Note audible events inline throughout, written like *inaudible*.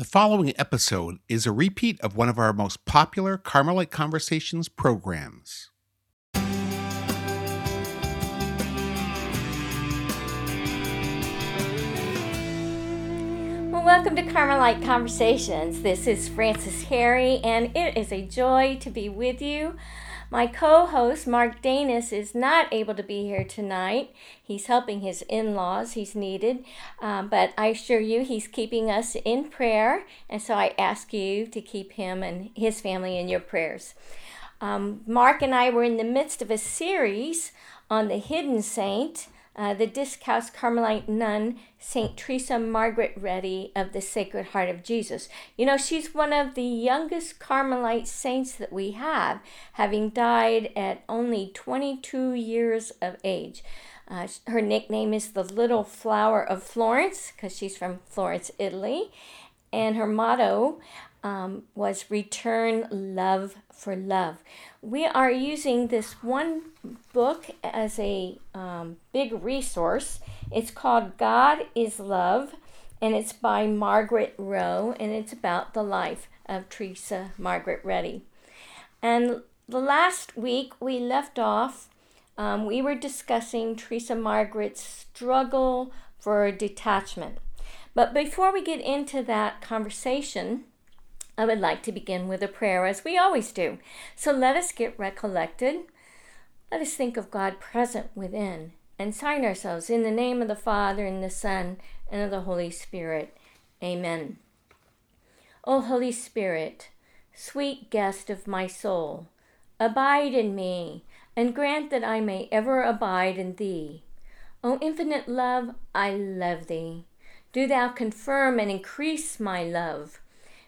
The following episode is a repeat of one of our most popular Carmelite Conversations programs. Well, welcome to Carmelite Conversations. This is Frances Harry, and it is a joy to be with you. My co host, Mark Danis, is not able to be here tonight. He's helping his in laws, he's needed. Um, but I assure you, he's keeping us in prayer. And so I ask you to keep him and his family in your prayers. Um, Mark and I were in the midst of a series on the hidden saint uh, the Discalced Carmelite nun, St. Teresa Margaret Redi of the Sacred Heart of Jesus. You know, she's one of the youngest Carmelite saints that we have, having died at only 22 years of age. Uh, her nickname is the Little Flower of Florence because she's from Florence, Italy. And her motto um, was Return Love for Love. We are using this one book as a um, big resource. It's called God is Love, and it's by Margaret Rowe, and it's about the life of Teresa Margaret Redi. And the last week we left off, um, we were discussing Teresa Margaret's struggle for detachment. But before we get into that conversation, I would like to begin with a prayer as we always do. So let us get recollected. Let us think of God present within and sign ourselves in the name of the Father and the Son and of the Holy Spirit. Amen. O Holy Spirit, sweet guest of my soul, abide in me and grant that I may ever abide in thee. O infinite love, I love thee. Do thou confirm and increase my love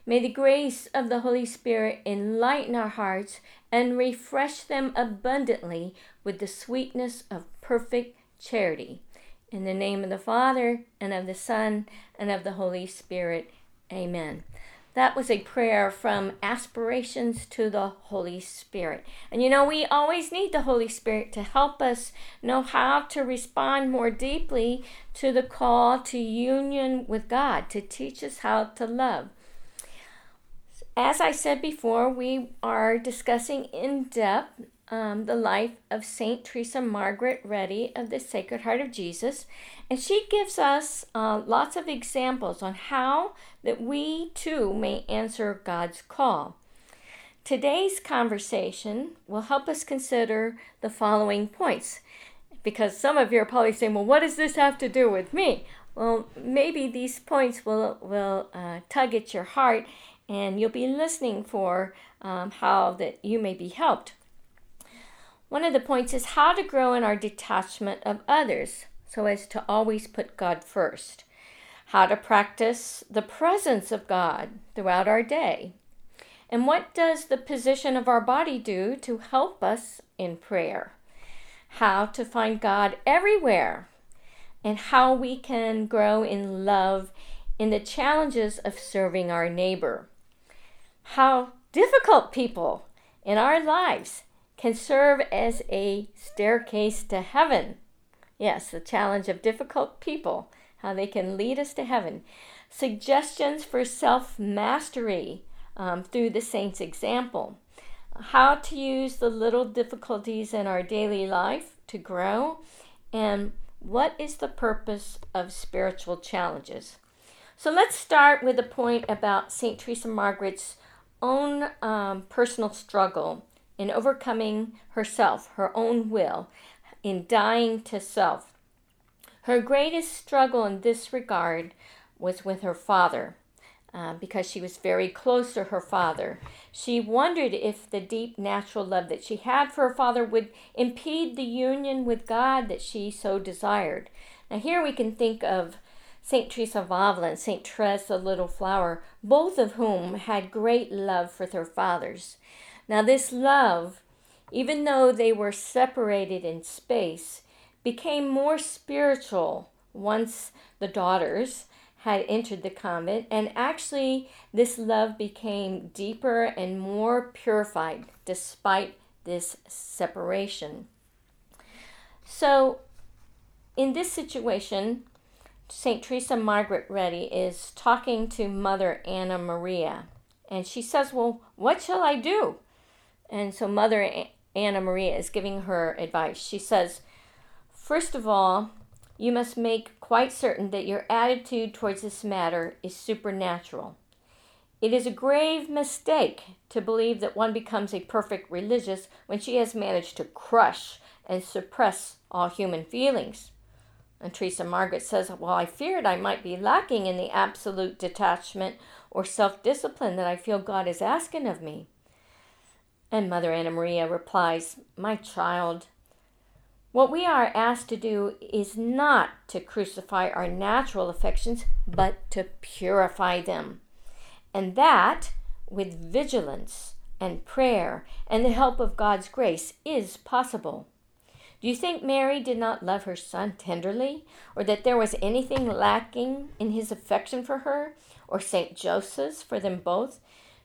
May the grace of the Holy Spirit enlighten our hearts and refresh them abundantly with the sweetness of perfect charity. In the name of the Father, and of the Son, and of the Holy Spirit. Amen. That was a prayer from aspirations to the Holy Spirit. And you know, we always need the Holy Spirit to help us know how to respond more deeply to the call to union with God, to teach us how to love. As I said before, we are discussing in depth um, the life of Saint Teresa Margaret Redi of the Sacred Heart of Jesus, and she gives us uh, lots of examples on how that we too may answer God's call. Today's conversation will help us consider the following points, because some of you are probably saying, "Well, what does this have to do with me?" Well, maybe these points will will uh, tug at your heart and you'll be listening for um, how that you may be helped. One of the points is how to grow in our detachment of others so as to always put God first. How to practice the presence of God throughout our day. And what does the position of our body do to help us in prayer? How to find God everywhere and how we can grow in love in the challenges of serving our neighbor how difficult people in our lives can serve as a staircase to heaven. Yes, the challenge of difficult people, how they can lead us to heaven. Suggestions for self mastery um, through the saint's example. How to use the little difficulties in our daily life to grow. And what is the purpose of spiritual challenges? So let's start with a point about St. Teresa Margaret's own um, personal struggle in overcoming herself, her own will, in dying to self. Her greatest struggle in this regard was with her father. Uh, because she was very close to her father. She wondered if the deep natural love that she had for her father would impede the union with God that she so desired. Now, here we can think of St. Teresa of Avila and St. Teresa the Little Flower, both of whom had great love for their fathers. Now, this love, even though they were separated in space, became more spiritual once the daughters had entered the convent, and actually, this love became deeper and more purified despite this separation. So, in this situation, St. Teresa Margaret Redi is talking to Mother Anna Maria. And she says, Well, what shall I do? And so Mother Anna Maria is giving her advice. She says, First of all, you must make quite certain that your attitude towards this matter is supernatural. It is a grave mistake to believe that one becomes a perfect religious when she has managed to crush and suppress all human feelings. And Teresa Margaret says, Well, I feared I might be lacking in the absolute detachment or self discipline that I feel God is asking of me. And Mother Anna Maria replies, My child, what we are asked to do is not to crucify our natural affections, but to purify them. And that, with vigilance and prayer and the help of God's grace, is possible. Do you think Mary did not love her son tenderly, or that there was anything lacking in his affection for her, or St. Joseph's for them both?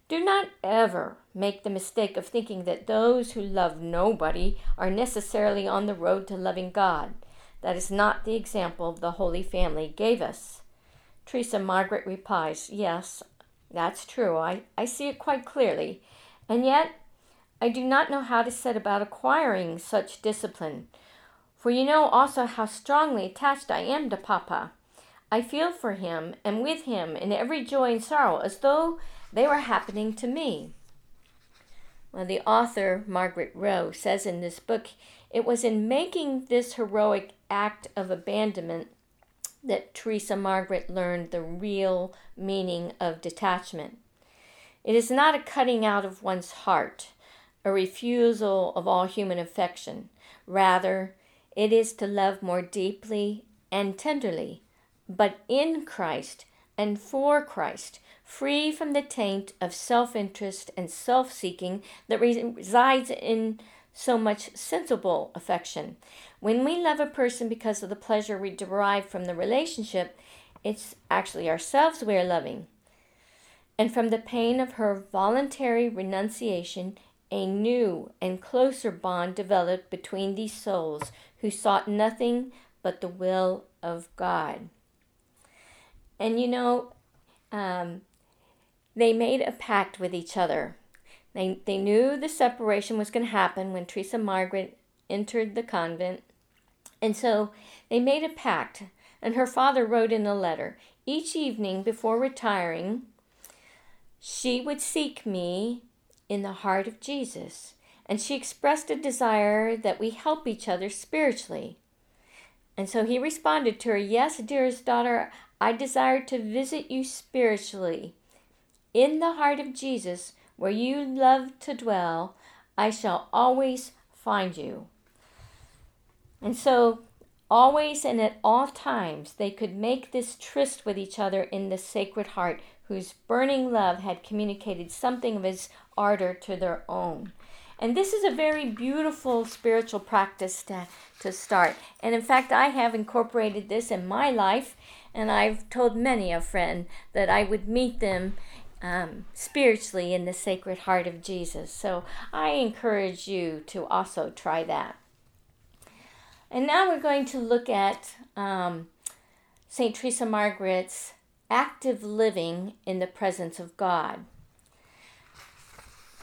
Do not ever make the mistake of thinking that those who love nobody are necessarily on the road to loving God. That is not the example the Holy Family gave us. Teresa Margaret replies, Yes, that's true. I, I see it quite clearly. And yet, I do not know how to set about acquiring such discipline. For you know also how strongly attached I am to Papa. I feel for him and with him in every joy and sorrow as though they were happening to me. Well, the author, Margaret Rowe, says in this book it was in making this heroic act of abandonment that Teresa Margaret learned the real meaning of detachment. It is not a cutting out of one's heart, a refusal of all human affection. Rather, it is to love more deeply and tenderly, but in Christ and for Christ, free from the taint of self interest and self seeking that resides in so much sensible affection. When we love a person because of the pleasure we derive from the relationship, it's actually ourselves we are loving. And from the pain of her voluntary renunciation, a new and closer bond developed between these souls who sought nothing but the will of God. And you know, um, they made a pact with each other. They, they knew the separation was going to happen when Teresa Margaret entered the convent. And so they made a pact. And her father wrote in a letter each evening before retiring, she would seek me in the heart of Jesus. And she expressed a desire that we help each other spiritually. And so he responded to her, Yes, dearest daughter, I desire to visit you spiritually. In the heart of Jesus, where you love to dwell, I shall always find you. And so, always and at all times, they could make this tryst with each other in the Sacred Heart, whose burning love had communicated something of his ardor to their own. And this is a very beautiful spiritual practice to, to start. And in fact, I have incorporated this in my life, and I've told many a friend that I would meet them um, spiritually in the Sacred Heart of Jesus. So I encourage you to also try that. And now we're going to look at um, St. Teresa Margaret's active living in the presence of God.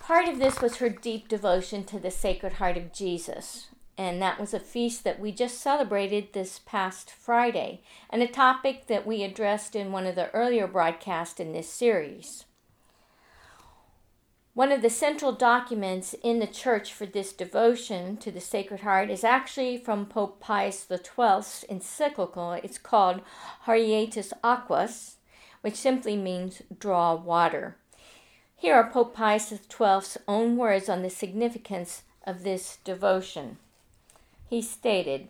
Part of this was her deep devotion to the Sacred Heart of Jesus, and that was a feast that we just celebrated this past Friday, and a topic that we addressed in one of the earlier broadcasts in this series. One of the central documents in the church for this devotion to the Sacred Heart is actually from Pope Pius XII's encyclical. It's called Haurietis Aquas, which simply means draw water. Here are Pope Pius XII's own words on the significance of this devotion. He stated,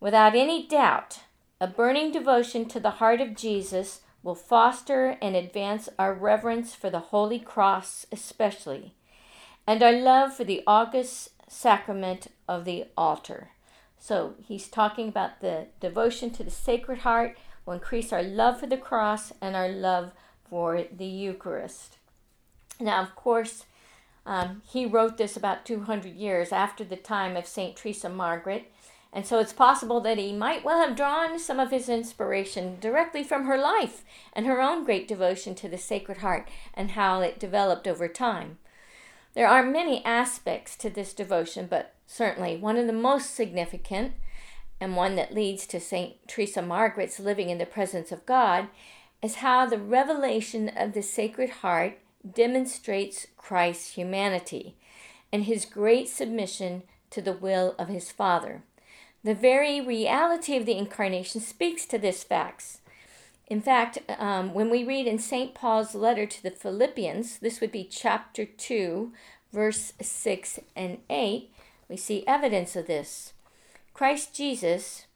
Without any doubt, a burning devotion to the heart of Jesus will foster and advance our reverence for the Holy Cross, especially, and our love for the august sacrament of the altar. So he's talking about the devotion to the Sacred Heart will increase our love for the cross and our love for the Eucharist. Now, of course, um, he wrote this about 200 years after the time of St. Teresa Margaret, And so it's possible that he might well have drawn some of his inspiration directly from her life and her own great devotion to the Sacred Heart and how it developed over time. There are many aspects to this devotion, but certainly one of the most significant and one that leads to St. Teresa Margaret's living in the presence of God is how the revelation of the Sacred Heart demonstrates Christ's humanity and his great submission to the will of his Father. The very reality of the incarnation speaks to this fact. In fact, um, when we read in St. Paul's letter to the Philippians, this would be chapter 2, verse 6 and 8, we see evidence of this. Christ Jesus,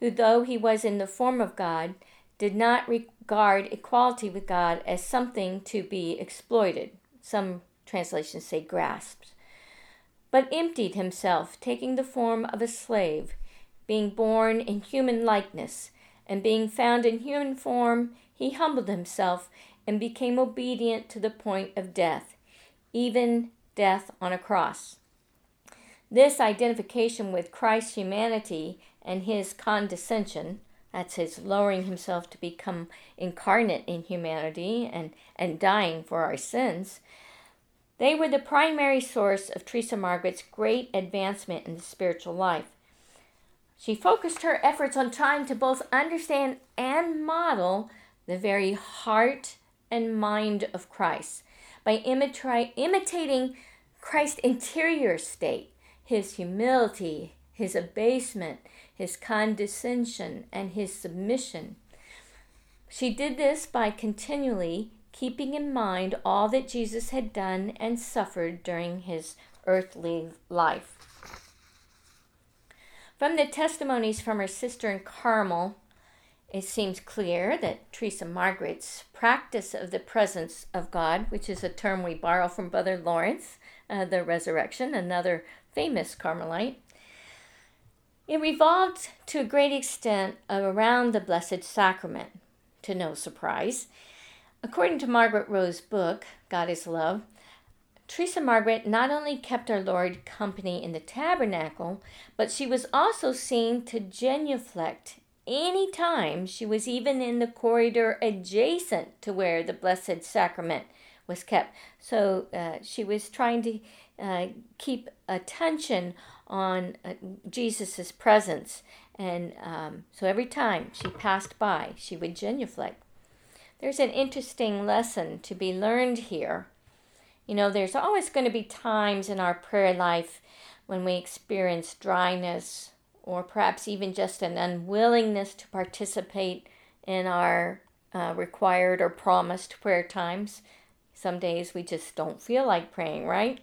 who though he was in the form of God, did not regard equality with God as something to be exploited. Some translations say grasped. But emptied himself, taking the form of a slave, being born in human likeness, and being found in human form, he humbled himself and became obedient to the point of death, even death on a cross. This identification with Christ's humanity and his condescension, that's his lowering himself to become incarnate in humanity and, and dying for our sins, they were the primary source of Teresa Margaret's great advancement in the spiritual life. She focused her efforts on trying to both understand and model the very heart and mind of Christ by imita- imitating Christ's interior state his humility, his abasement, his condescension, and his submission. She did this by continually keeping in mind all that Jesus had done and suffered during his earthly life. From the testimonies from her sister in Carmel, it seems clear that Teresa Margaret's practice of the presence of God, which is a term we borrow from Brother Lawrence, uh, the resurrection, another famous Carmelite. It revolved to a great extent around the Blessed Sacrament, to no surprise. According to Margaret Rowe's book, God is Love, Teresa Margaret not only kept our Lord company in the tabernacle, but she was also seen to genuflect any time she was even in the corridor adjacent to where the Blessed Sacrament was kept. So uh, she was trying to uh, keep attention on uh, Jesus' presence. And um, so every time she passed by, she would genuflect. There's an interesting lesson to be learned here. You know, there's always going to be times in our prayer life when we experience dryness or perhaps even just an unwillingness to participate in our uh, required or promised prayer times. Some days we just don't feel like praying, right?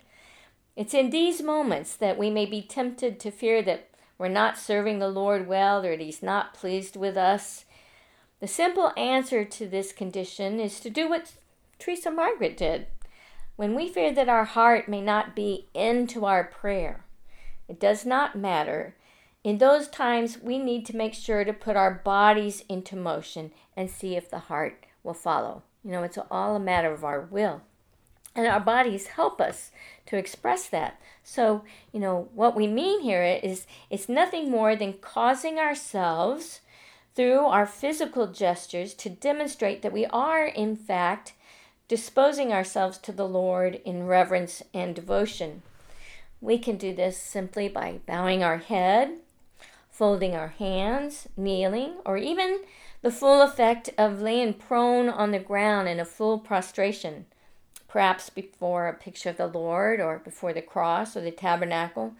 It's in these moments that we may be tempted to fear that we're not serving the Lord well or that He's not pleased with us. The simple answer to this condition is to do what Teresa Margaret did. When we fear that our heart may not be into our prayer, it does not matter. In those times, we need to make sure to put our bodies into motion and see if the heart will follow. You know, it's all a matter of our will. And our bodies help us to express that. So, you know, what we mean here is it's nothing more than causing ourselves through our physical gestures to demonstrate that we are, in fact, disposing ourselves to the Lord in reverence and devotion. We can do this simply by bowing our head, folding our hands, kneeling, or even the full effect of laying prone on the ground in a full prostration perhaps before a picture of the Lord or before the cross or the tabernacle.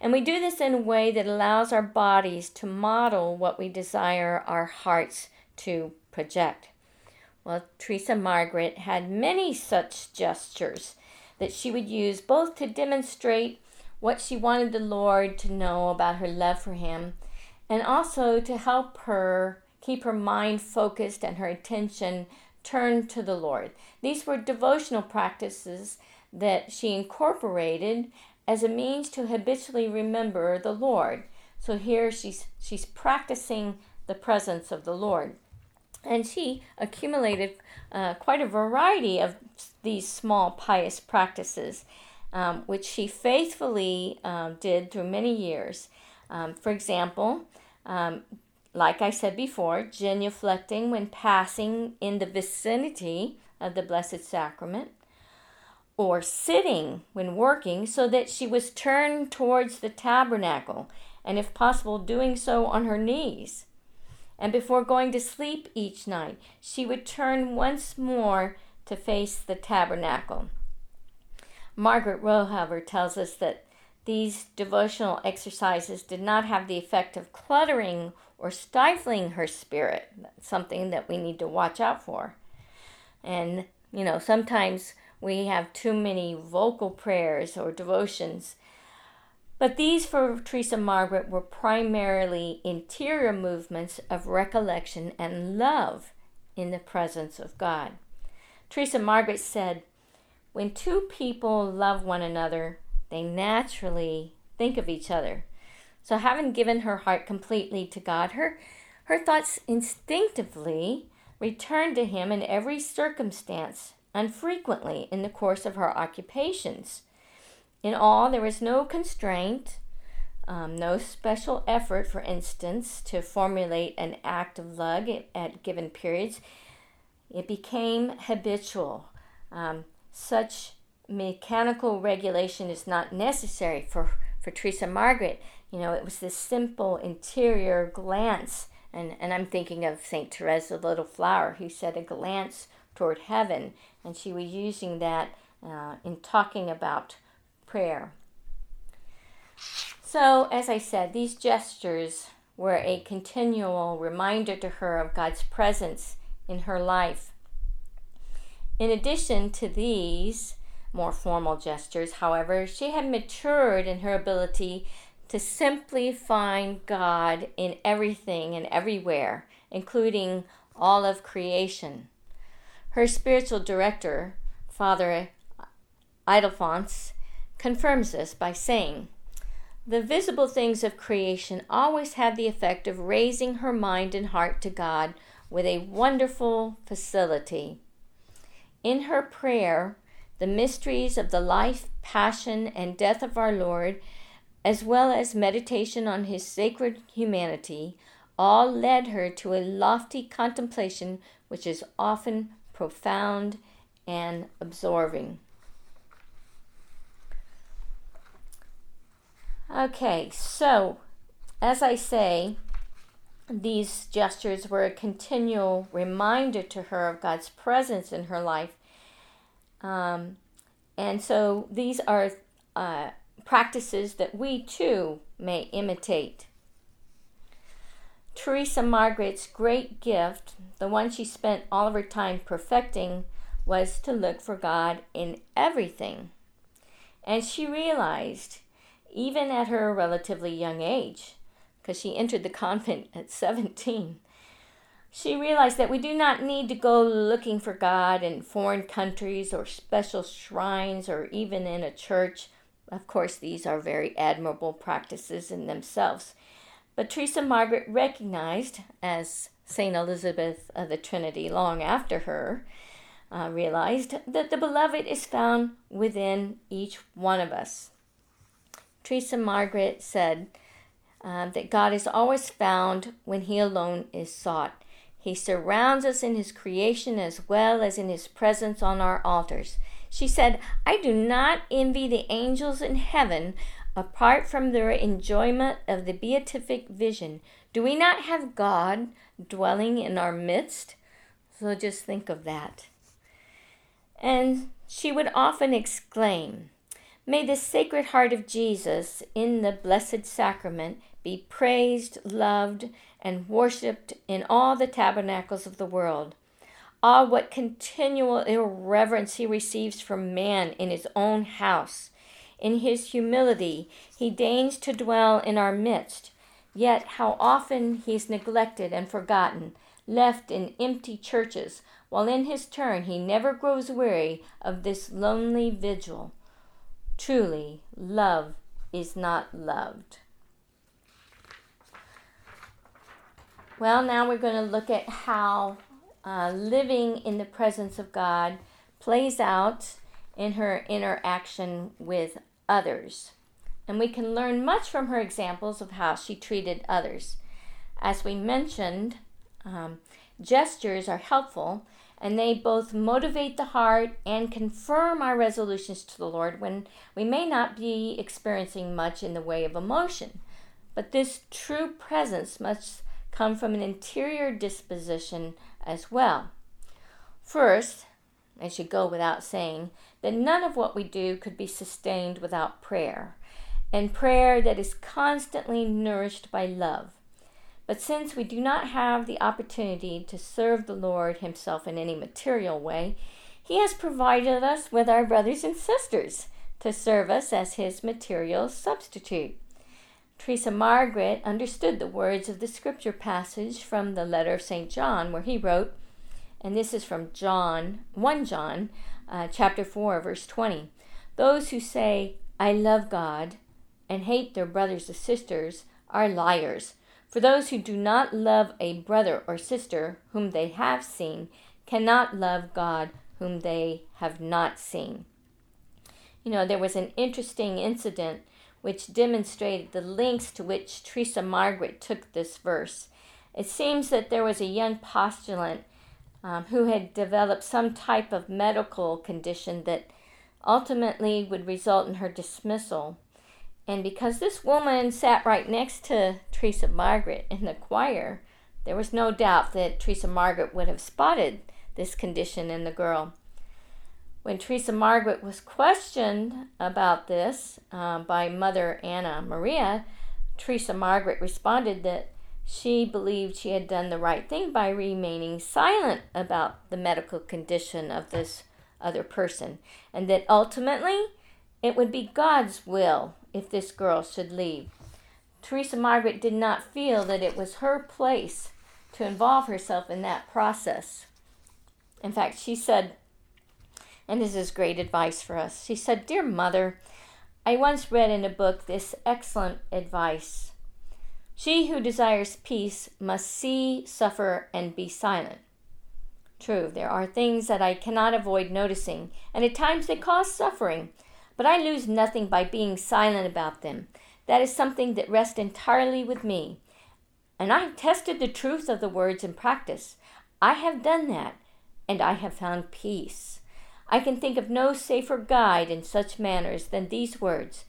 And we do this in a way that allows our bodies to model what we desire our hearts to project. Well, Teresa Margaret had many such gestures that she would use both to demonstrate what she wanted the Lord to know about her love for Him and also to help her keep her mind focused and her attention turned to the Lord. These were devotional practices that she incorporated as a means to habitually remember the Lord. So here she's she's practicing the presence of the Lord. And she accumulated uh, quite a variety of these small pious practices, um, which she faithfully um, did through many years. Um, for example, um, like I said before, genuflecting when passing in the vicinity of the Blessed Sacrament, or sitting when working so that she was turned towards the tabernacle, and if possible, doing so on her knees. And before going to sleep each night, she would turn once more to face the tabernacle. Margaret Rowe, tells us that these devotional exercises did not have the effect of cluttering or stifling her spirit. That's something that we need to watch out for. And, you know, sometimes we have too many vocal prayers or devotions. But these for Teresa Margaret were primarily interior movements of recollection and love in the presence of God. Teresa Margaret said, When two people love one another, they naturally think of each other. So, having given her heart completely to God, her, her thoughts instinctively returned to Him in every circumstance and frequently in the course of her occupations. In all, there was no constraint, um, no special effort, for instance, to formulate an act of love at, given periods. It became habitual. Um, such mechanical regulation is not necessary for, for Teresa Margaret. You know, it was this simple interior glance. And, and I'm thinking of St. Therese of Little Flower, who said a glance toward heaven. And she was using that uh, in talking about prayer. So, as I said, these gestures were a continual reminder to her of God's presence in her life. In addition to these more formal gestures, however, she had matured in her ability to simply find God in everything and everywhere, including all of creation. Her spiritual director, Father Ildefonse, confirms this by saying, The visible things of creation always had the effect of raising her mind and heart to God with a wonderful facility. In her prayer, the mysteries of the life, passion, and death of our Lord, as well as meditation on his sacred humanity, all led her to a lofty contemplation which is often profound and absorbing. Okay, so as I say, these gestures were a continual reminder to her of God's presence in her life um, and so these are uh, practices that we too may imitate. Teresa Margaret's great gift, the one she spent all of her time perfecting, was to look for God in everything. And she realized, even at her relatively young age, because she entered the convent at 17, she realized that we do not need to go looking for God in foreign countries or special shrines or even in a church. Of course, these are very admirable practices in themselves. But Teresa Margaret recognized, as St. Elizabeth of the Trinity long after her uh, realized, that the beloved is found within each one of us. Teresa Margaret said uh, that God is always found when He alone is sought. He surrounds us in His creation as well as in His presence on our altars. She said, I do not envy the angels in heaven apart from their enjoyment of the beatific vision. Do we not have God dwelling in our midst? So just think of that. And she would often exclaim, May the Sacred Heart of Jesus in the Blessed Sacrament be praised, loved, and worshipped in all the tabernacles of the world. Ah, what continual irreverence he receives from man in his own house. In his humility, he deigns to dwell in our midst. Yet, how often he is neglected and forgotten, left in empty churches, while in his turn he never grows weary of this lonely vigil. Truly, love is not loved. Well, now we're going to look at how uh, living in the presence of God plays out in her interaction with others. and we can learn much from her examples of how she treated others. As we mentioned, um, gestures are helpful and they both motivate the heart and confirm our resolutions to the Lord when we may not be experiencing much in the way of emotion. But this true presence must come from an interior disposition as well. First, it should go without saying that none of what we do could be sustained without prayer, and prayer that is constantly nourished by love. But since we do not have the opportunity to serve the Lord Himself in any material way, He has provided us with our brothers and sisters to serve us as His material substitute. Teresa Margaret understood the words of the scripture passage from the letter of St. John, where he wrote, and this is from John, 1 John, uh, chapter 4, verse 20. Those who say, I love God, and hate their brothers or sisters are liars. For those who do not love a brother or sister whom they have seen cannot love God whom they have not seen. You know, there was an interesting incident which demonstrated the lengths to which Teresa Margaret took this verse. It seems that there was a young postulant um, who had developed some type of medical condition that ultimately would result in her dismissal. And because this woman sat right next to Teresa Margaret in the choir, there was no doubt that Teresa Margaret would have spotted this condition in the girl. When Teresa Margaret was questioned about this uh, by Mother Anna Maria, Teresa Margaret responded that she believed she had done the right thing by remaining silent about the medical condition of this other person, and that ultimately it would be God's will if this girl should leave. Teresa Margaret did not feel that it was her place to involve herself in that process. In fact, she said, and this is great advice for us. She said, Dear Mother, I once read in a book this excellent advice. She who desires peace must see, suffer, and be silent. True, there are things that I cannot avoid noticing, and at times they cause suffering, but I lose nothing by being silent about them. That is something that rests entirely with me. And I have tested the truth of the words in practice. I have done that, and I have found peace. I can think of no safer guide in such matters than these words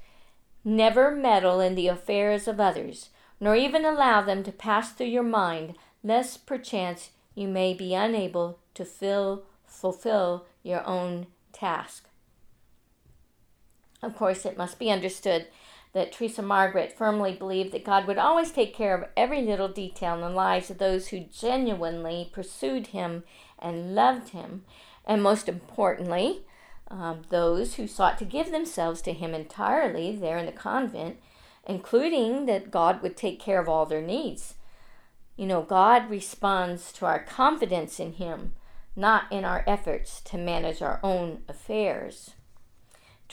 Never meddle in the affairs of others, nor even allow them to pass through your mind, lest perchance you may be unable to fill, fulfill your own task. Of course, it must be understood that Teresa Margaret firmly believed that God would always take care of every little detail in the lives of those who genuinely pursued Him and loved Him, and most importantly, um, those who sought to give themselves to Him entirely there in the convent, including that God would take care of all their needs. You know, God responds to our confidence in Him, not in our efforts to manage our own affairs.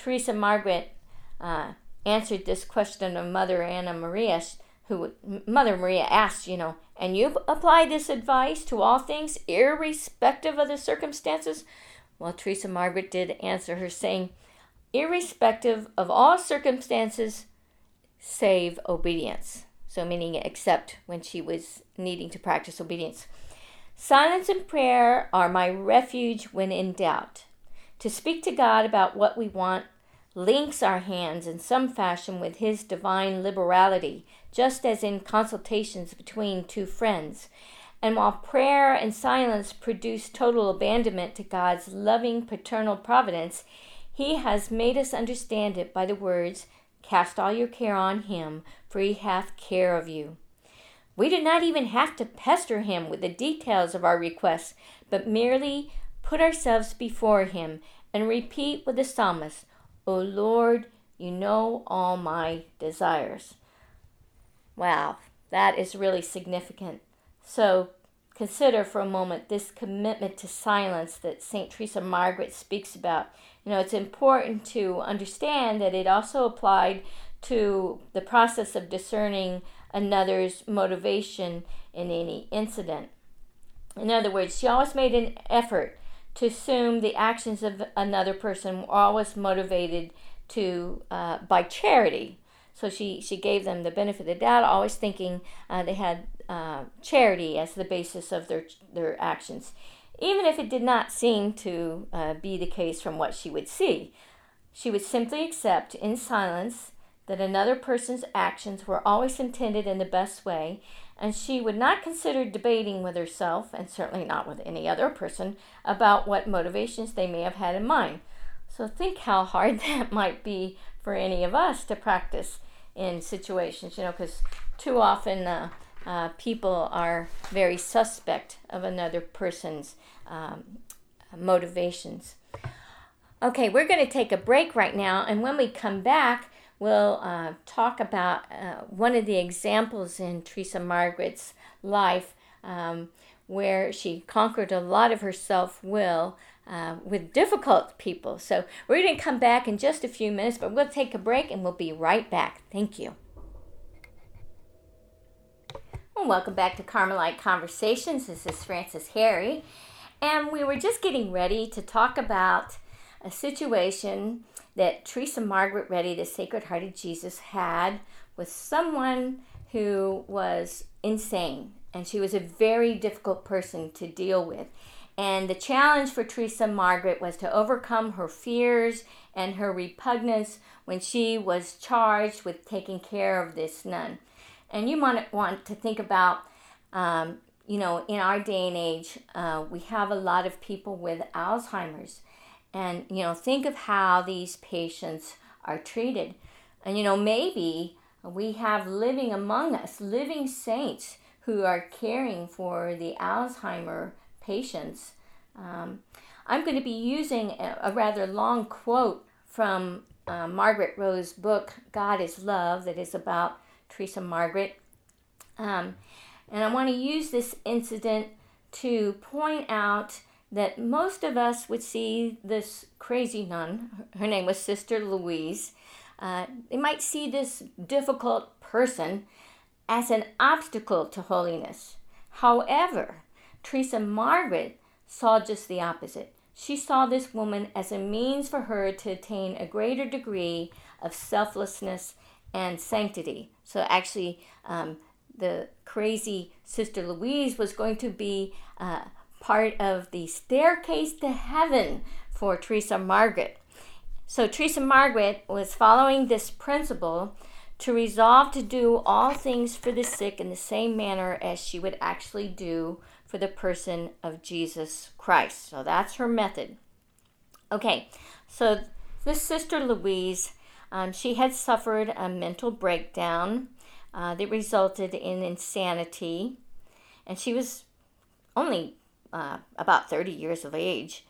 Teresa Margaret uh, answered this question of Mother Anna Maria, who Mother Maria asked, you know, and you apply this advice to all things, irrespective of the circumstances? Well, Teresa Margaret did answer her, saying, irrespective of all circumstances, save obedience. So, meaning except when she was needing to practice obedience. Silence and prayer are my refuge when in doubt to speak to God about what we want links our hands in some fashion with His divine liberality, just as in consultations between two friends. And while prayer and silence produce total abandonment to God's loving paternal providence, He has made us understand it by the words, Cast all your care on Him, for He hath care of you. We do not even have to pester Him with the details of our requests, but merely put ourselves before Him, and repeat with the psalmist, O Lord, you know all my desires. Wow, that is really significant. So consider for a moment this commitment to silence that St. Teresa Margaret speaks about. You know, it's important to understand that it also applied to the process of discerning another's motivation in any incident. In other words, she always made an effort to assume the actions of another person were always motivated to uh, by charity So she, she gave them the benefit of the doubt, always thinking uh, they had uh, charity as the basis of their, their actions, even if it did not seem to uh, be the case from what she would see. She would simply accept in silence that another person's actions were always intended in the best way, and she would not consider debating with herself, and certainly not with any other person, about what motivations they may have had in mind. So think how hard *laughs* that might be for any of us to practice in situations, you know, because too often uh, uh, people are very suspect of another person's um, motivations. Okay, we're going to take a break right now, and when we come back, we'll uh, talk about uh, one of the examples in Teresa Margaret's life um, where she conquered a lot of her self will. Uh, with difficult people. So, we're going to come back in just a few minutes, but we'll take a break and we'll be right back. Thank you. Welcome back to Carmelite Conversations. This is Frances Harry, and we were just getting ready to talk about a situation that Teresa Margaret Redi, the Sacred Heart of Jesus, had with someone who was insane. And she was a very difficult person to deal with. And the challenge for Teresa Margaret was to overcome her fears and her repugnance when she was charged with taking care of this nun. And you might want to think about, um, you know, in our day and age, uh, we have a lot of people with Alzheimer's. And, you know, think of how these patients are treated. And, you know, maybe we have living among us, living saints who are caring for the Alzheimer patients. Um, I'm going to be using a, a rather long quote from uh, Margaret Rowe's book, God is Love, that is about Teresa Margaret. Um, and I want to use this incident to point out that most of us would see this crazy nun, her name was Sister Louise, uh, they might see this difficult person as an obstacle to holiness. However, Teresa Margaret saw just the opposite. She saw this woman as a means for her to attain a greater degree of selflessness and sanctity. So, actually, um, the crazy Sister Louise was going to be uh, part of the staircase to heaven for Teresa Margaret. So, Teresa Margaret was following this principle to resolve to do all things for the sick in the same manner as she would actually do for the person of Jesus Christ. So, that's her method. Okay, so this sister Louise, um, she had suffered a mental breakdown uh, that resulted in insanity, and she was only uh, about 30 years of age.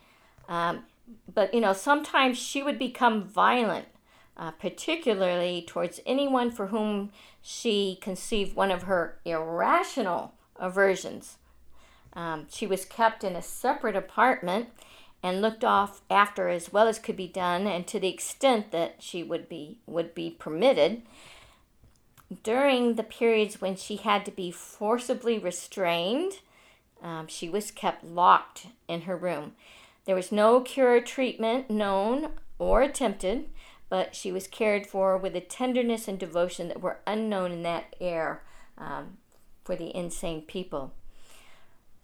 Um, but, you know, sometimes she would become violent, uh, particularly towards anyone for whom she conceived one of her irrational aversions. Um, she was kept in a separate apartment and looked off after as well as could be done and to the extent that she would be would be permitted during the periods when she had to be forcibly restrained um, she was kept locked in her room. There was no cure or treatment known or attempted, but she was cared for with a tenderness and devotion that were unknown in that air um, for the insane people.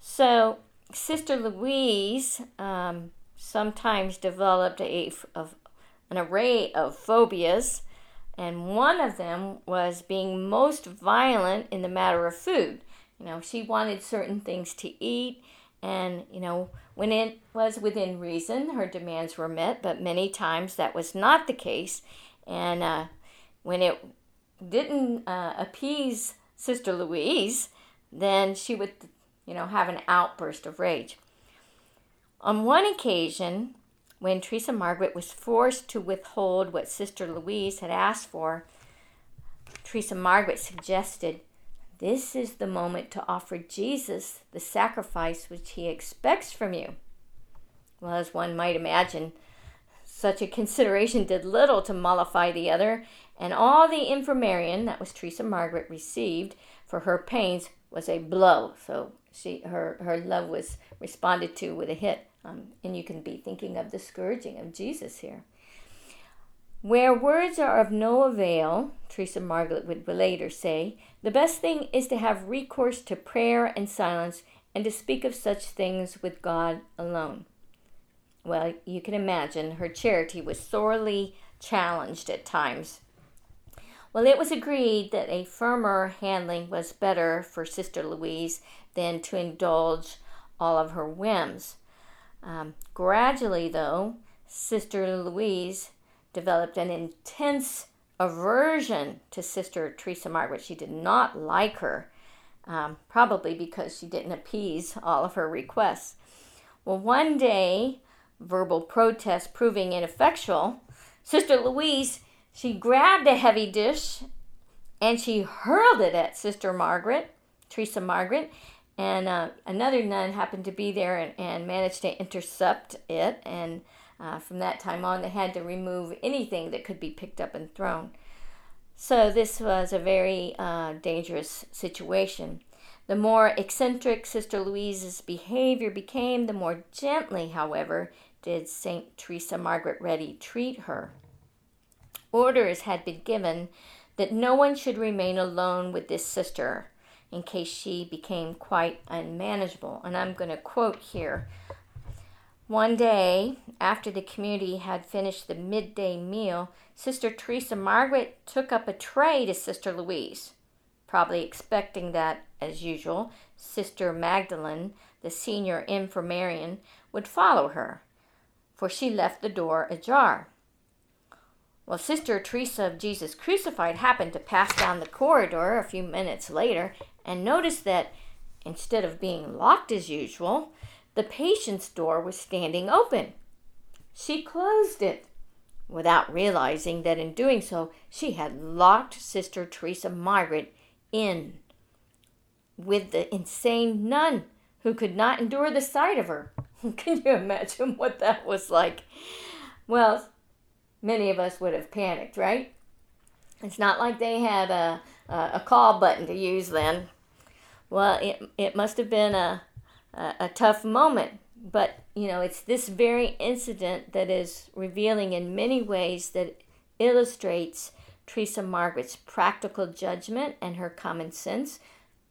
So, Sister Louise um, sometimes developed a, of, an array of phobias, and one of them was being most violent in the matter of food. You know, she wanted certain things to eat, and, you know, when it was within reason, her demands were met, but many times that was not the case. And uh, when it didn't uh, appease Sister Louise, then she would, you know, have an outburst of rage. On one occasion, when Teresa Margaret was forced to withhold what Sister Louise had asked for, Teresa Margaret suggested this is the moment to offer Jesus the sacrifice which he expects from you. Well, as one might imagine, such a consideration did little to mollify the other, and all the infirmarian that was Teresa Margaret received for her pains was a blow. So she her her love was responded to with a hit. Um, and you can be thinking of the scourging of Jesus here. Where words are of no avail, Teresa Margaret would later say, the best thing is to have recourse to prayer and silence and to speak of such things with God alone. Well, you can imagine her charity was sorely challenged at times. Well, it was agreed that a firmer handling was better for Sister Louise than to indulge all of her whims. Um, gradually, though, Sister Louise developed an intense aversion to Sister Teresa Margaret. She did not like her, um, probably because she didn't appease all of her requests. Well, one day, verbal protest proving ineffectual, Sister Louise she grabbed a heavy dish and she hurled it at Sister Margaret, Teresa Margaret, and uh, another nun happened to be there and, and managed to intercept it. And uh, from that time on, they had to remove anything that could be picked up and thrown. So this was a very uh, dangerous situation. The more eccentric Sister Louise's behavior became, the more gently, however, did St. Teresa Margaret Redi treat her. Orders had been given that no one should remain alone with this sister in case she became quite unmanageable. And I'm going to quote here. One day, after the community had finished the midday meal, Sister Teresa Margaret took up a tray to Sister Louise, probably expecting that, as usual, Sister Magdalene, the senior infirmarian, would follow her, for she left the door ajar. Well, Sister Teresa of Jesus Crucified happened to pass down the corridor a few minutes later and noticed that instead of being locked as usual, the patient's door was standing open. She closed it without realizing that in doing so, she had locked Sister Teresa Margaret in with the insane nun who could not endure the sight of her. *laughs* Can you imagine what that was like? Well, many of us would have panicked, right? It's not like they had a, a, call button to use then. Well, it, it must have been a, a, tough moment, but you know, it's this very incident that is revealing in many ways that illustrates Teresa Margaret's practical judgment and her common sense,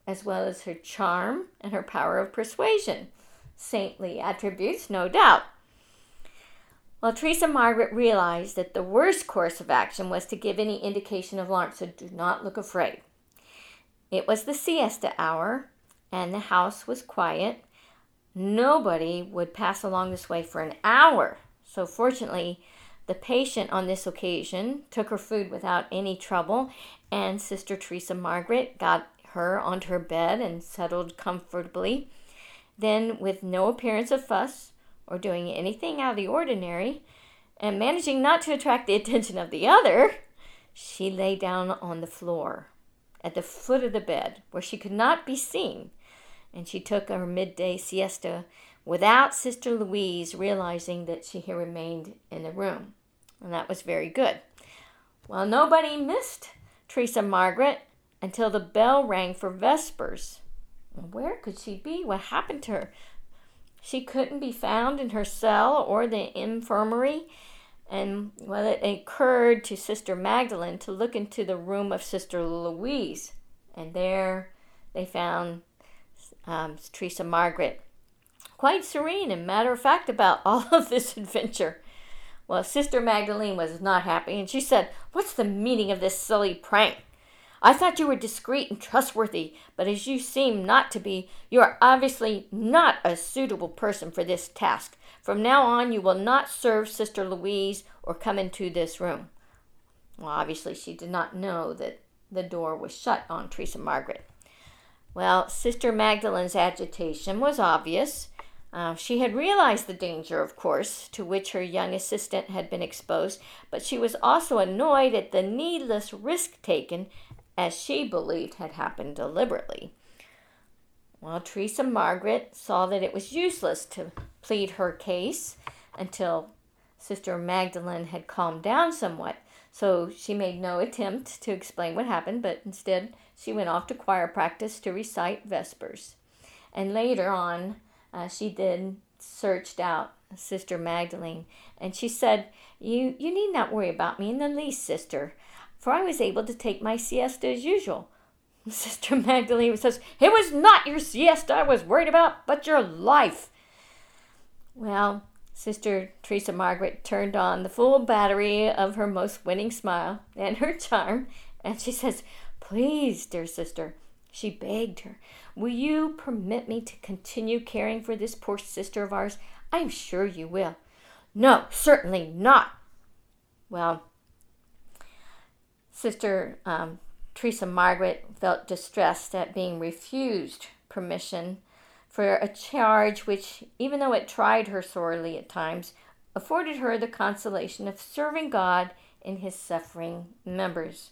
as well as her charm and her power of persuasion. Saintly attributes, no doubt. Well, Teresa Margaret realized that the worst course of action was to give any indication of alarm, so do not look afraid. It was the siesta hour, and the house was quiet. Nobody would pass along this way for an hour. So, fortunately, the patient on this occasion took her food without any trouble, and Sister Teresa Margaret got her onto her bed and settled comfortably. Then, with no appearance of fuss, or doing anything out of the ordinary, and managing not to attract the attention of the other, she lay down on the floor at the foot of the bed where she could not be seen, and she took her midday siesta without Sister Louise realizing that she had remained in the room. And that was very good. Well, nobody missed Teresa Margaret until the bell rang for Vespers. Where could she be? What happened to her? She couldn't be found in her cell or the infirmary. And well, it occurred to Sister Magdalene to look into the room of Sister Louise. And there they found um, Teresa Margaret quite serene and matter of fact about *laughs* all of this adventure. Well, Sister Magdalene was not happy, and she said, What's the meaning of this silly prank? I thought you were discreet and trustworthy, but as you seem not to be, you are obviously not a suitable person for this task. From now on, you will not serve Sister Louise or come into this room. Well, obviously, she did not know that the door was shut on Teresa Margaret. Well, Sister Magdalene's agitation was obvious. Uh, she had realized the danger, of course, to which her young assistant had been exposed, but she was also annoyed at the needless risk taken as she believed had happened deliberately. Well, Teresa Margaret saw that it was useless to plead her case until Sister Magdalene had calmed down somewhat. So she made no attempt to explain what happened, but instead she went off to choir practice to recite Vespers. And later on, uh, she then searched out Sister Magdalene, and she said, "You you need not worry about me in the least, sister, for I was able to take my siesta as usual." *laughs* Sister Magdalene says, "It was not your siesta I was worried about, but your life." Well, Sister Teresa Margaret turned on the full battery of her most winning smile and her charm, and she says, Please, dear sister, she begged her, will you permit me to continue caring for this poor sister of ours? I am sure you will. No, certainly not. Well, Sister um, Teresa Margaret felt distressed at being refused permission for a charge which, even though it tried her sorely at times, afforded her the consolation of serving God in his suffering members.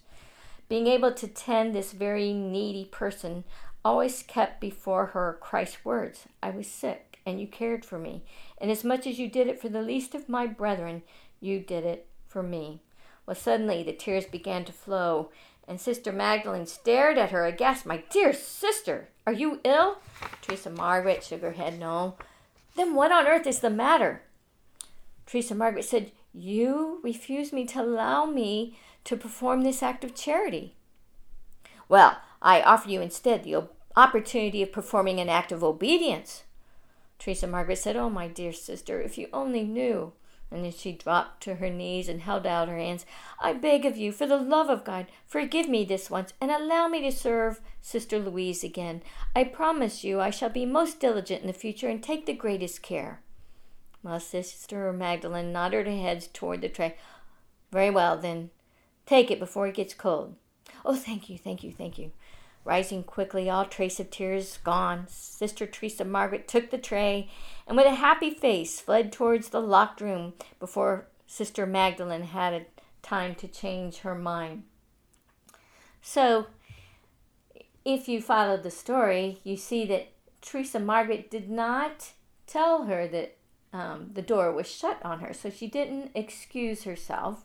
Being able to tend this very needy person always kept before her Christ's words I was sick, and you cared for me. And as much as you did it for the least of my brethren, you did it for me. Well, suddenly the tears began to flow, and Sister Magdalene stared at her aghast. My dear sister, are you ill? Teresa Margaret shook her head. No. Then what on earth is the matter? Teresa Margaret said, You refuse me to allow me to perform this act of charity. Well, I offer you instead the opportunity of performing an act of obedience. Teresa Margaret said, Oh, my dear sister, if you only knew. And then she dropped to her knees and held out her hands. I beg of you, for the love of God, forgive me this once and allow me to serve Sister Louise again. I promise you I shall be most diligent in the future and take the greatest care. Well, Sister Magdalene nodded her head toward the tray. Very well, then. Take it before it gets cold. Oh, thank you, thank you, thank you. Rising quickly, all trace of tears gone, Sister Teresa Margaret took the tray and with a happy face fled towards the locked room before Sister Magdalene had time to change her mind. So, if you follow the story, you see that Teresa Margaret did not tell her that um, the door was shut on her, so she didn't excuse herself.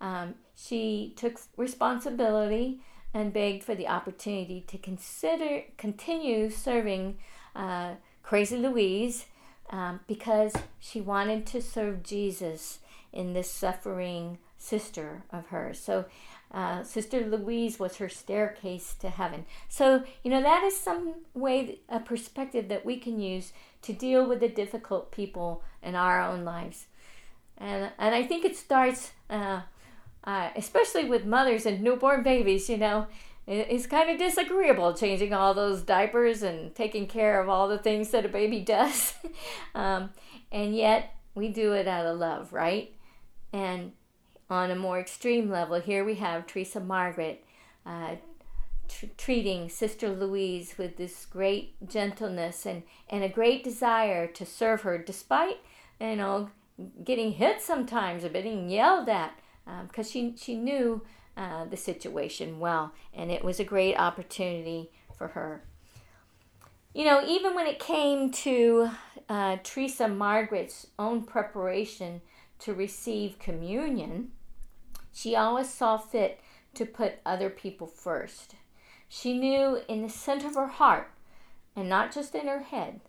Um, she took responsibility and begged for the opportunity to consider continue serving uh, Crazy Louise um, because she wanted to serve Jesus in this suffering sister of hers. So, uh, Sister Louise was her staircase to heaven. So, you know, that is some way, a perspective that we can use to deal with the difficult people in our own lives. And, and I think it starts, uh, uh, especially with mothers and newborn babies, you know, it's kind of disagreeable changing all those diapers and taking care of all the things that a baby *laughs* does. um, and yet we do it out of love, right? And on a more extreme level, here we have Teresa Margaret uh, t- treating Sister Louise with this great gentleness and, and a great desire to serve her, despite, you know, getting hit sometimes or being yelled at, because um, she, she knew uh, the situation well, and it was a great opportunity for her. You know, even when it came to uh, Teresa Margaret's own preparation to receive communion, she always saw fit to put other people first. She knew in the center of her heart, and not just in her head,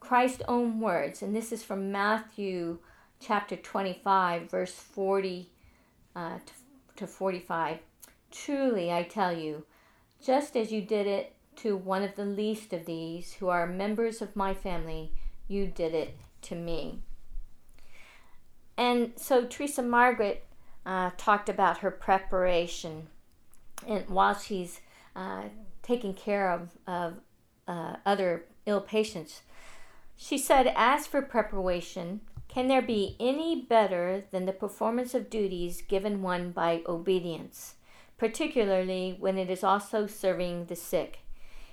Christ's own words, and this is from Matthew chapter 25, verse 40 uh, to to 45. Truly, I tell you, just as you did it to one of the least of these who are members of my family, you did it to me. And so Teresa Margaret uh, talked about her preparation, and while she's uh, taking care of, of uh, other ill patients, she said, As for preparation, can there be any better than the performance of duties given one by obedience, particularly when it is also serving the sick?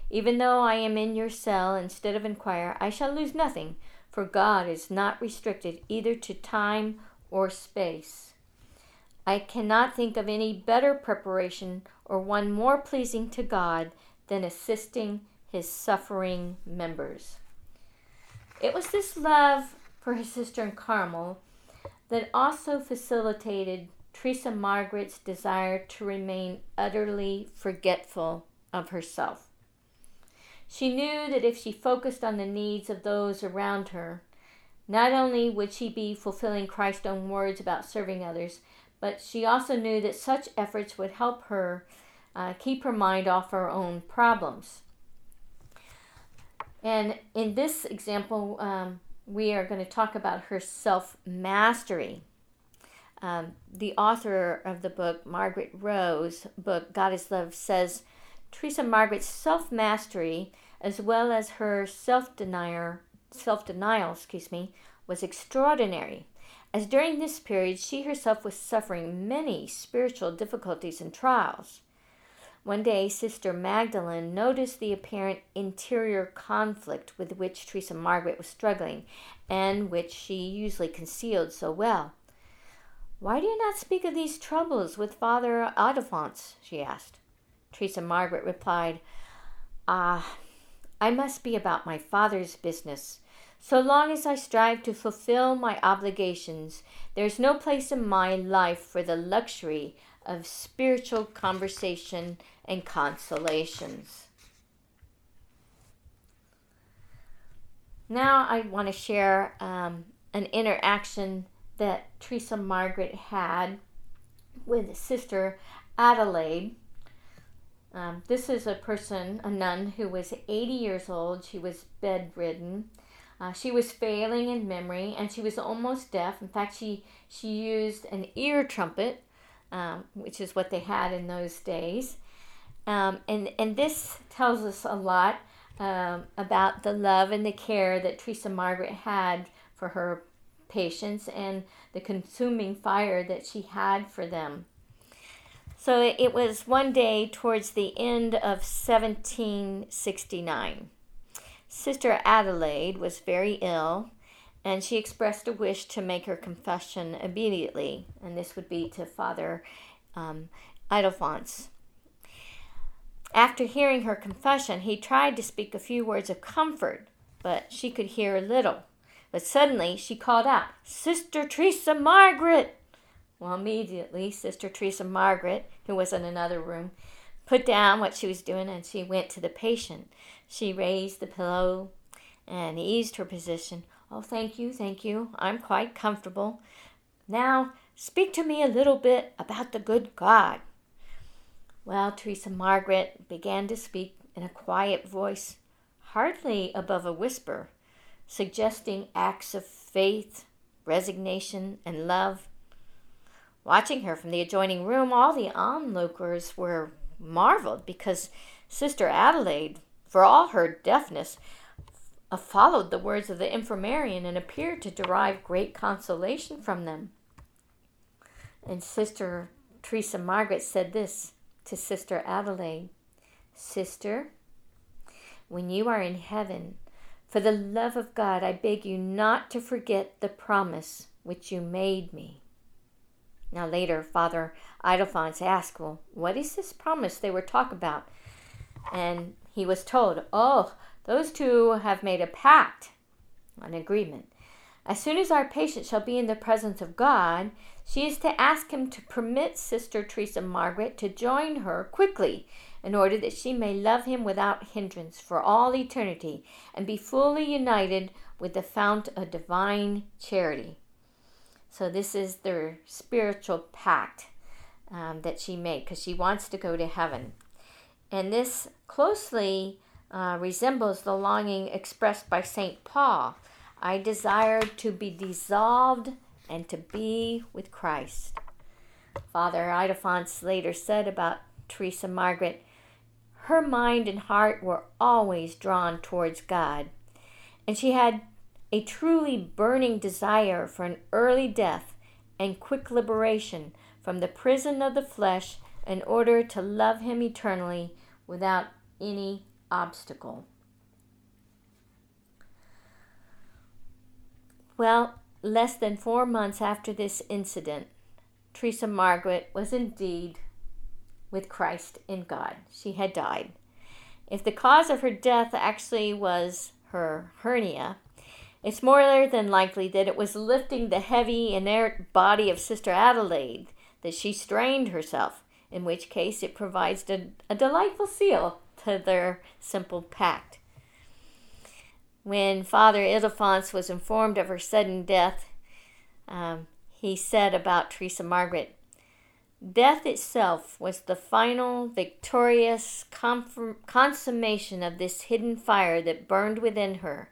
Even though I am in your cell instead of in choir, I shall lose nothing, for God is not restricted either to time or space. I cannot think of any better preparation or one more pleasing to God than assisting his suffering members. It was this love for his sister in Carmel that also facilitated Teresa Margaret's desire to remain utterly forgetful of herself. She knew that if she focused on the needs of those around her, Not only would she be fulfilling Christ's own words about serving others, but she also knew that such efforts would help her uh, keep her mind off her own problems. And in this example, um, we are going to talk about her self mastery. Um, the author of the book, Margaret Rowe's, book God is Love, says Teresa Margaret's self mastery, as well as her self denial, self denial, excuse me, was extraordinary. As during this period, she herself was suffering many spiritual difficulties and trials. One day, Sister Magdalene noticed the apparent interior conflict with which Teresa Margaret was struggling, and which she usually concealed so well. Why do you not speak of these troubles with Father Alphonse? she asked. Teresa Margaret replied, Ah, I must be about my Father's business. So long as I strive to fulfill my obligations, there's no place in my life for the luxury of spiritual conversation and consolations. Now, I want to share um, an interaction that Teresa Margaret had with Sister Adelaide. Um, this is a person, a nun, who was 80 years old. She was bedridden. Uh, she was failing in memory and she was almost deaf. In fact, she, she used an ear trumpet, um, which is what they had in those days. Um, and, and this tells us a lot um, about the love and the care that Teresa Margaret had for her patients and the consuming fire that she had for them. So it was one day towards the end of 1769. Sister Adelaide was very ill, and she expressed a wish to make her confession immediately, and this would be to Father um. After hearing her confession, he tried to speak a few words of comfort, but she could hear little. But suddenly she called out, Sister Teresa Margaret! Well, immediately, Sister Teresa Margaret, who was in another room, put down what she was doing and she went to the patient. She raised the pillow and eased her position. Oh, thank you, thank you. I'm quite comfortable. Now, speak to me a little bit about the good God. Well, Teresa Margaret began to speak in a quiet voice, hardly above a whisper, suggesting acts of faith, resignation, and love. Watching her from the adjoining room, all the onlookers were marveled because Sister Adelaide, for all her deafness, uh, followed the words of the infirmarian and appeared to derive great consolation from them. And Sister Teresa Margaret said this to Sister Adelaide Sister, when you are in heaven, for the love of God, I beg you not to forget the promise which you made me. Now, later, Father Ildefonse asked, Well, what is this promise they were talking about? And he was told, Oh, those two have made a pact, an agreement. As soon as our patient shall be in the presence of God, she is to ask him to permit Sister Teresa Margaret to join her quickly in order that she may love him without hindrance for all eternity and be fully united with the fount of divine charity. So, this is their spiritual pact um, that she made because she wants to go to heaven. And this closely uh, resembles the longing expressed by St. Paul I desired to be dissolved and to be with Christ. Father Ildefonse later said about Teresa Margaret, her mind and heart were always drawn towards God, and she had a truly burning desire for an early death and quick liberation from the prison of the flesh in order to love Him eternally without any obstacle. Well, less than four months after this incident, Teresa Margaret was indeed with Christ in God. She had died. If the cause of her death actually was her hernia, it's more than likely that it was lifting the heavy, inert body of Sister Adelaide that she strained herself, in which case it provides a, a delightful seal to their simple pact. when Father Ildefonse was informed of her sudden death, um, he said about Teresa Margaret Death itself was the final, victorious consummation of this hidden fire that burned within her.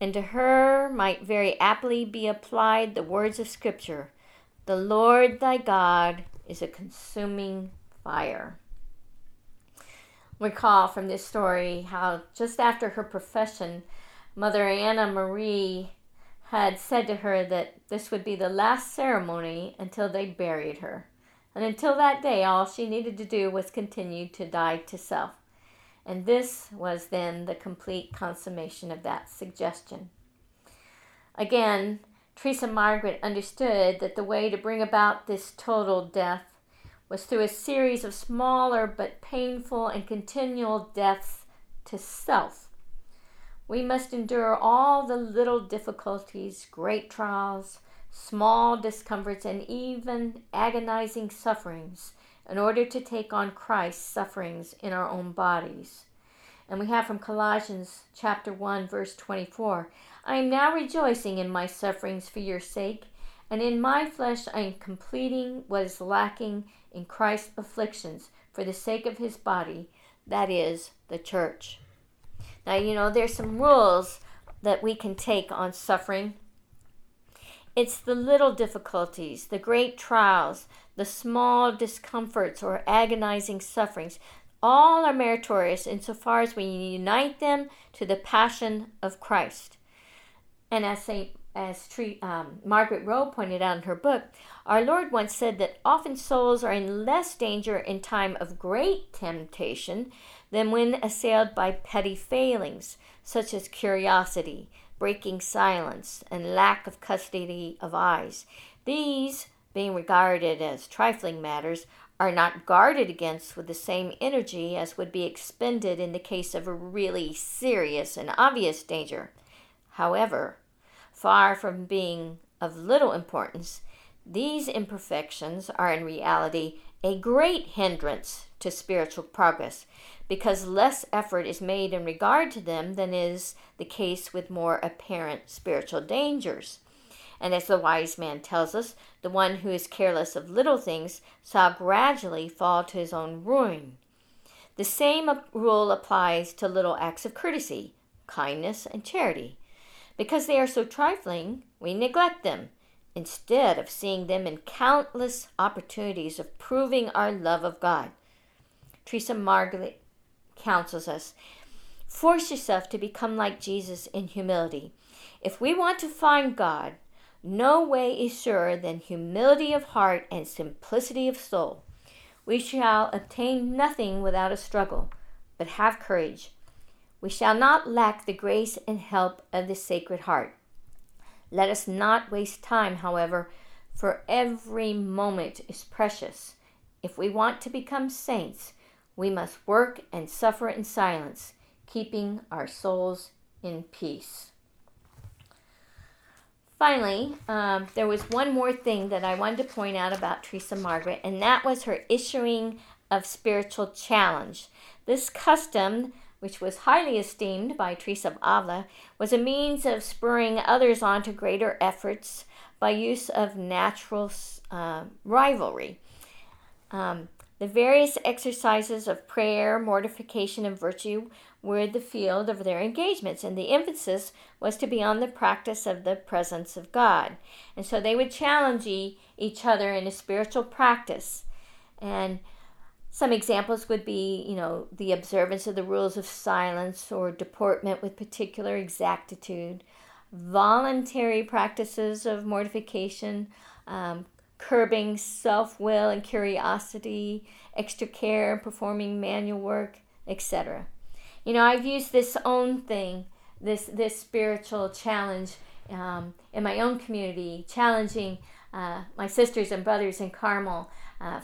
And to her might very aptly be applied the words of Scripture The Lord thy God is a consuming fire. Recall from this story how just after her profession, Mother Anna Marie had said to her that this would be the last ceremony until they buried her. And until that day, all she needed to do was continue to die to self. And this was then the complete consummation of that suggestion. Again, Teresa Margaret understood that the way to bring about this total death was through a series of smaller but painful and continual deaths to self. We must endure all the little difficulties, great trials, small discomforts, and even agonizing sufferings in order to take on Christ's sufferings in our own bodies. And we have from Colossians chapter 1 verse 24, I am now rejoicing in my sufferings for your sake, and in my flesh I am completing what is lacking in Christ's afflictions for the sake of his body, that is the church. Now, you know, there's some rules that we can take on suffering it's the little difficulties, the great trials, the small discomforts or agonizing sufferings. All are meritorious insofar as we unite them to the passion of Christ. And as St. As um, Margaret Rowe pointed out in her book, our Lord once said that often souls are in less danger in time of great temptation than when assailed by petty failings, such as curiosity, breaking silence, and lack of custody of eyes. These, being regarded as trifling matters, are not guarded against with the same energy as would be expended in the case of a really serious and obvious danger. However, far from being of little importance, these imperfections are in reality a great hindrance to spiritual progress because less effort is made in regard to them than is the case with more apparent spiritual dangers. And as the wise man tells us, the one who is careless of little things shall gradually fall to his own ruin. The same rule applies to little acts of courtesy, kindness, and charity. Because they are so trifling, we neglect them, instead of seeing them in countless opportunities of proving our love of God. Teresa Margaret counsels us. Force yourself to become like Jesus in humility. If we want to find God, no way is surer than humility of heart and simplicity of soul. We shall obtain nothing without a struggle, but have courage. We shall not lack the grace and help of the Sacred Heart. Let us not waste time, however, for every moment is precious. If we want to become saints, we must work and suffer in silence, keeping our souls in peace. Finally, um, there was one more thing that I wanted to point out about Teresa Margaret, and that was her issuing of spiritual challenge. This custom, which was highly esteemed by Teresa of Avila, was a means of spurring others on to greater efforts by use of natural uh, rivalry. Um, the various exercises of prayer, mortification, and virtue were the field of their engagements, and the emphasis was to be on the practice of the presence of God. And so they would challenge each other in a spiritual practice. And some examples would be, you know, the observance of the rules of silence or deportment with particular exactitude, voluntary practices of mortification, um, curbing self will and curiosity, extra care, performing manual work, etc. You know, I've used this own thing, this this spiritual challenge um, in my own community, challenging uh, my sisters and brothers in Carmel uh,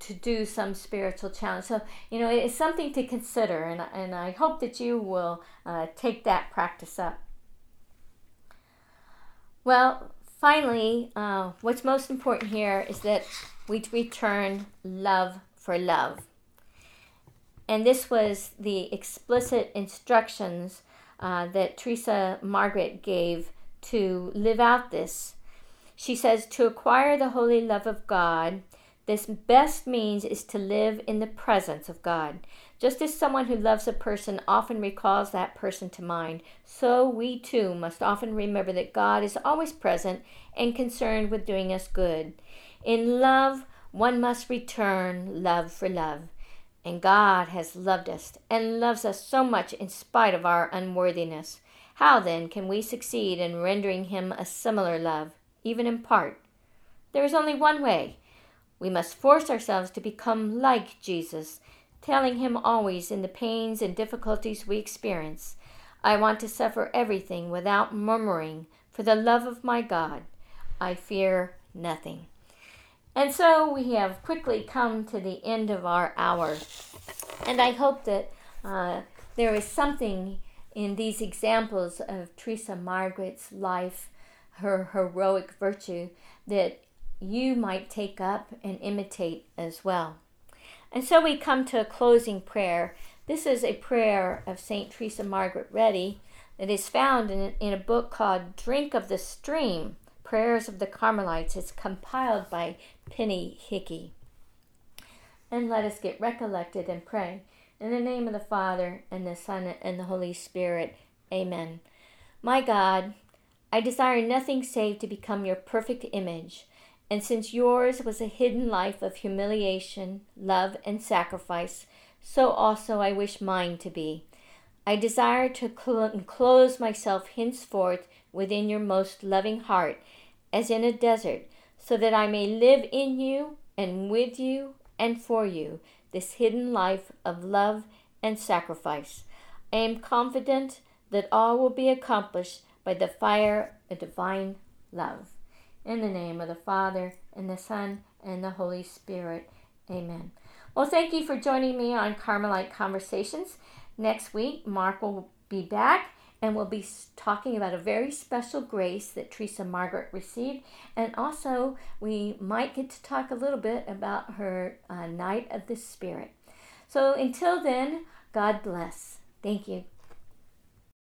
to do some spiritual challenge. So, you know, it's something to consider, and, and I hope that you will uh, take that practice up. Well, finally, uh, what's most important here is that we return love for love. And this was the explicit instructions uh, that Teresa Margaret gave to live out this. She says, To acquire the holy love of God, this best means is to live in the presence of God. Just as someone who loves a person often recalls that person to mind, so we too must often remember that God is always present and concerned with doing us good. In love, one must return love for love. And God has loved us and loves us so much in spite of our unworthiness. How then can we succeed in rendering Him a similar love, even in part? There is only one way. We must force ourselves to become like Jesus, telling Him always in the pains and difficulties we experience, I want to suffer everything without murmuring for the love of my God. I fear nothing. And so we have quickly come to the end of our hour. And I hope that uh, there is something in these examples of Teresa Margaret's life, her heroic virtue, that you might take up and imitate as well. And so we come to a closing prayer. This is a prayer of St. Teresa Margaret Redi that is found in, in a book called Drink of the Stream Prayers of the Carmelites. It's compiled by Penny Hickey. And let us get recollected and pray. In the name of the Father, and the Son, and the Holy Spirit. Amen. My God, I desire nothing save to become your perfect image. And since yours was a hidden life of humiliation, love, and sacrifice, so also I wish mine to be. I desire to enclose myself henceforth within your most loving heart, as in a desert, so that I may live in you and with you and for you this hidden life of love and sacrifice. I am confident that all will be accomplished by the fire of divine love. In the name of the Father, and the Son, and the Holy Spirit. Amen. Well, thank you for joining me on Carmelite Conversations. Next week, Mark will be back and we'll be talking about a very special grace that Teresa Margaret received. And also, we might get to talk a little bit about her uh, Night of the Spirit. So until then, God bless. Thank you.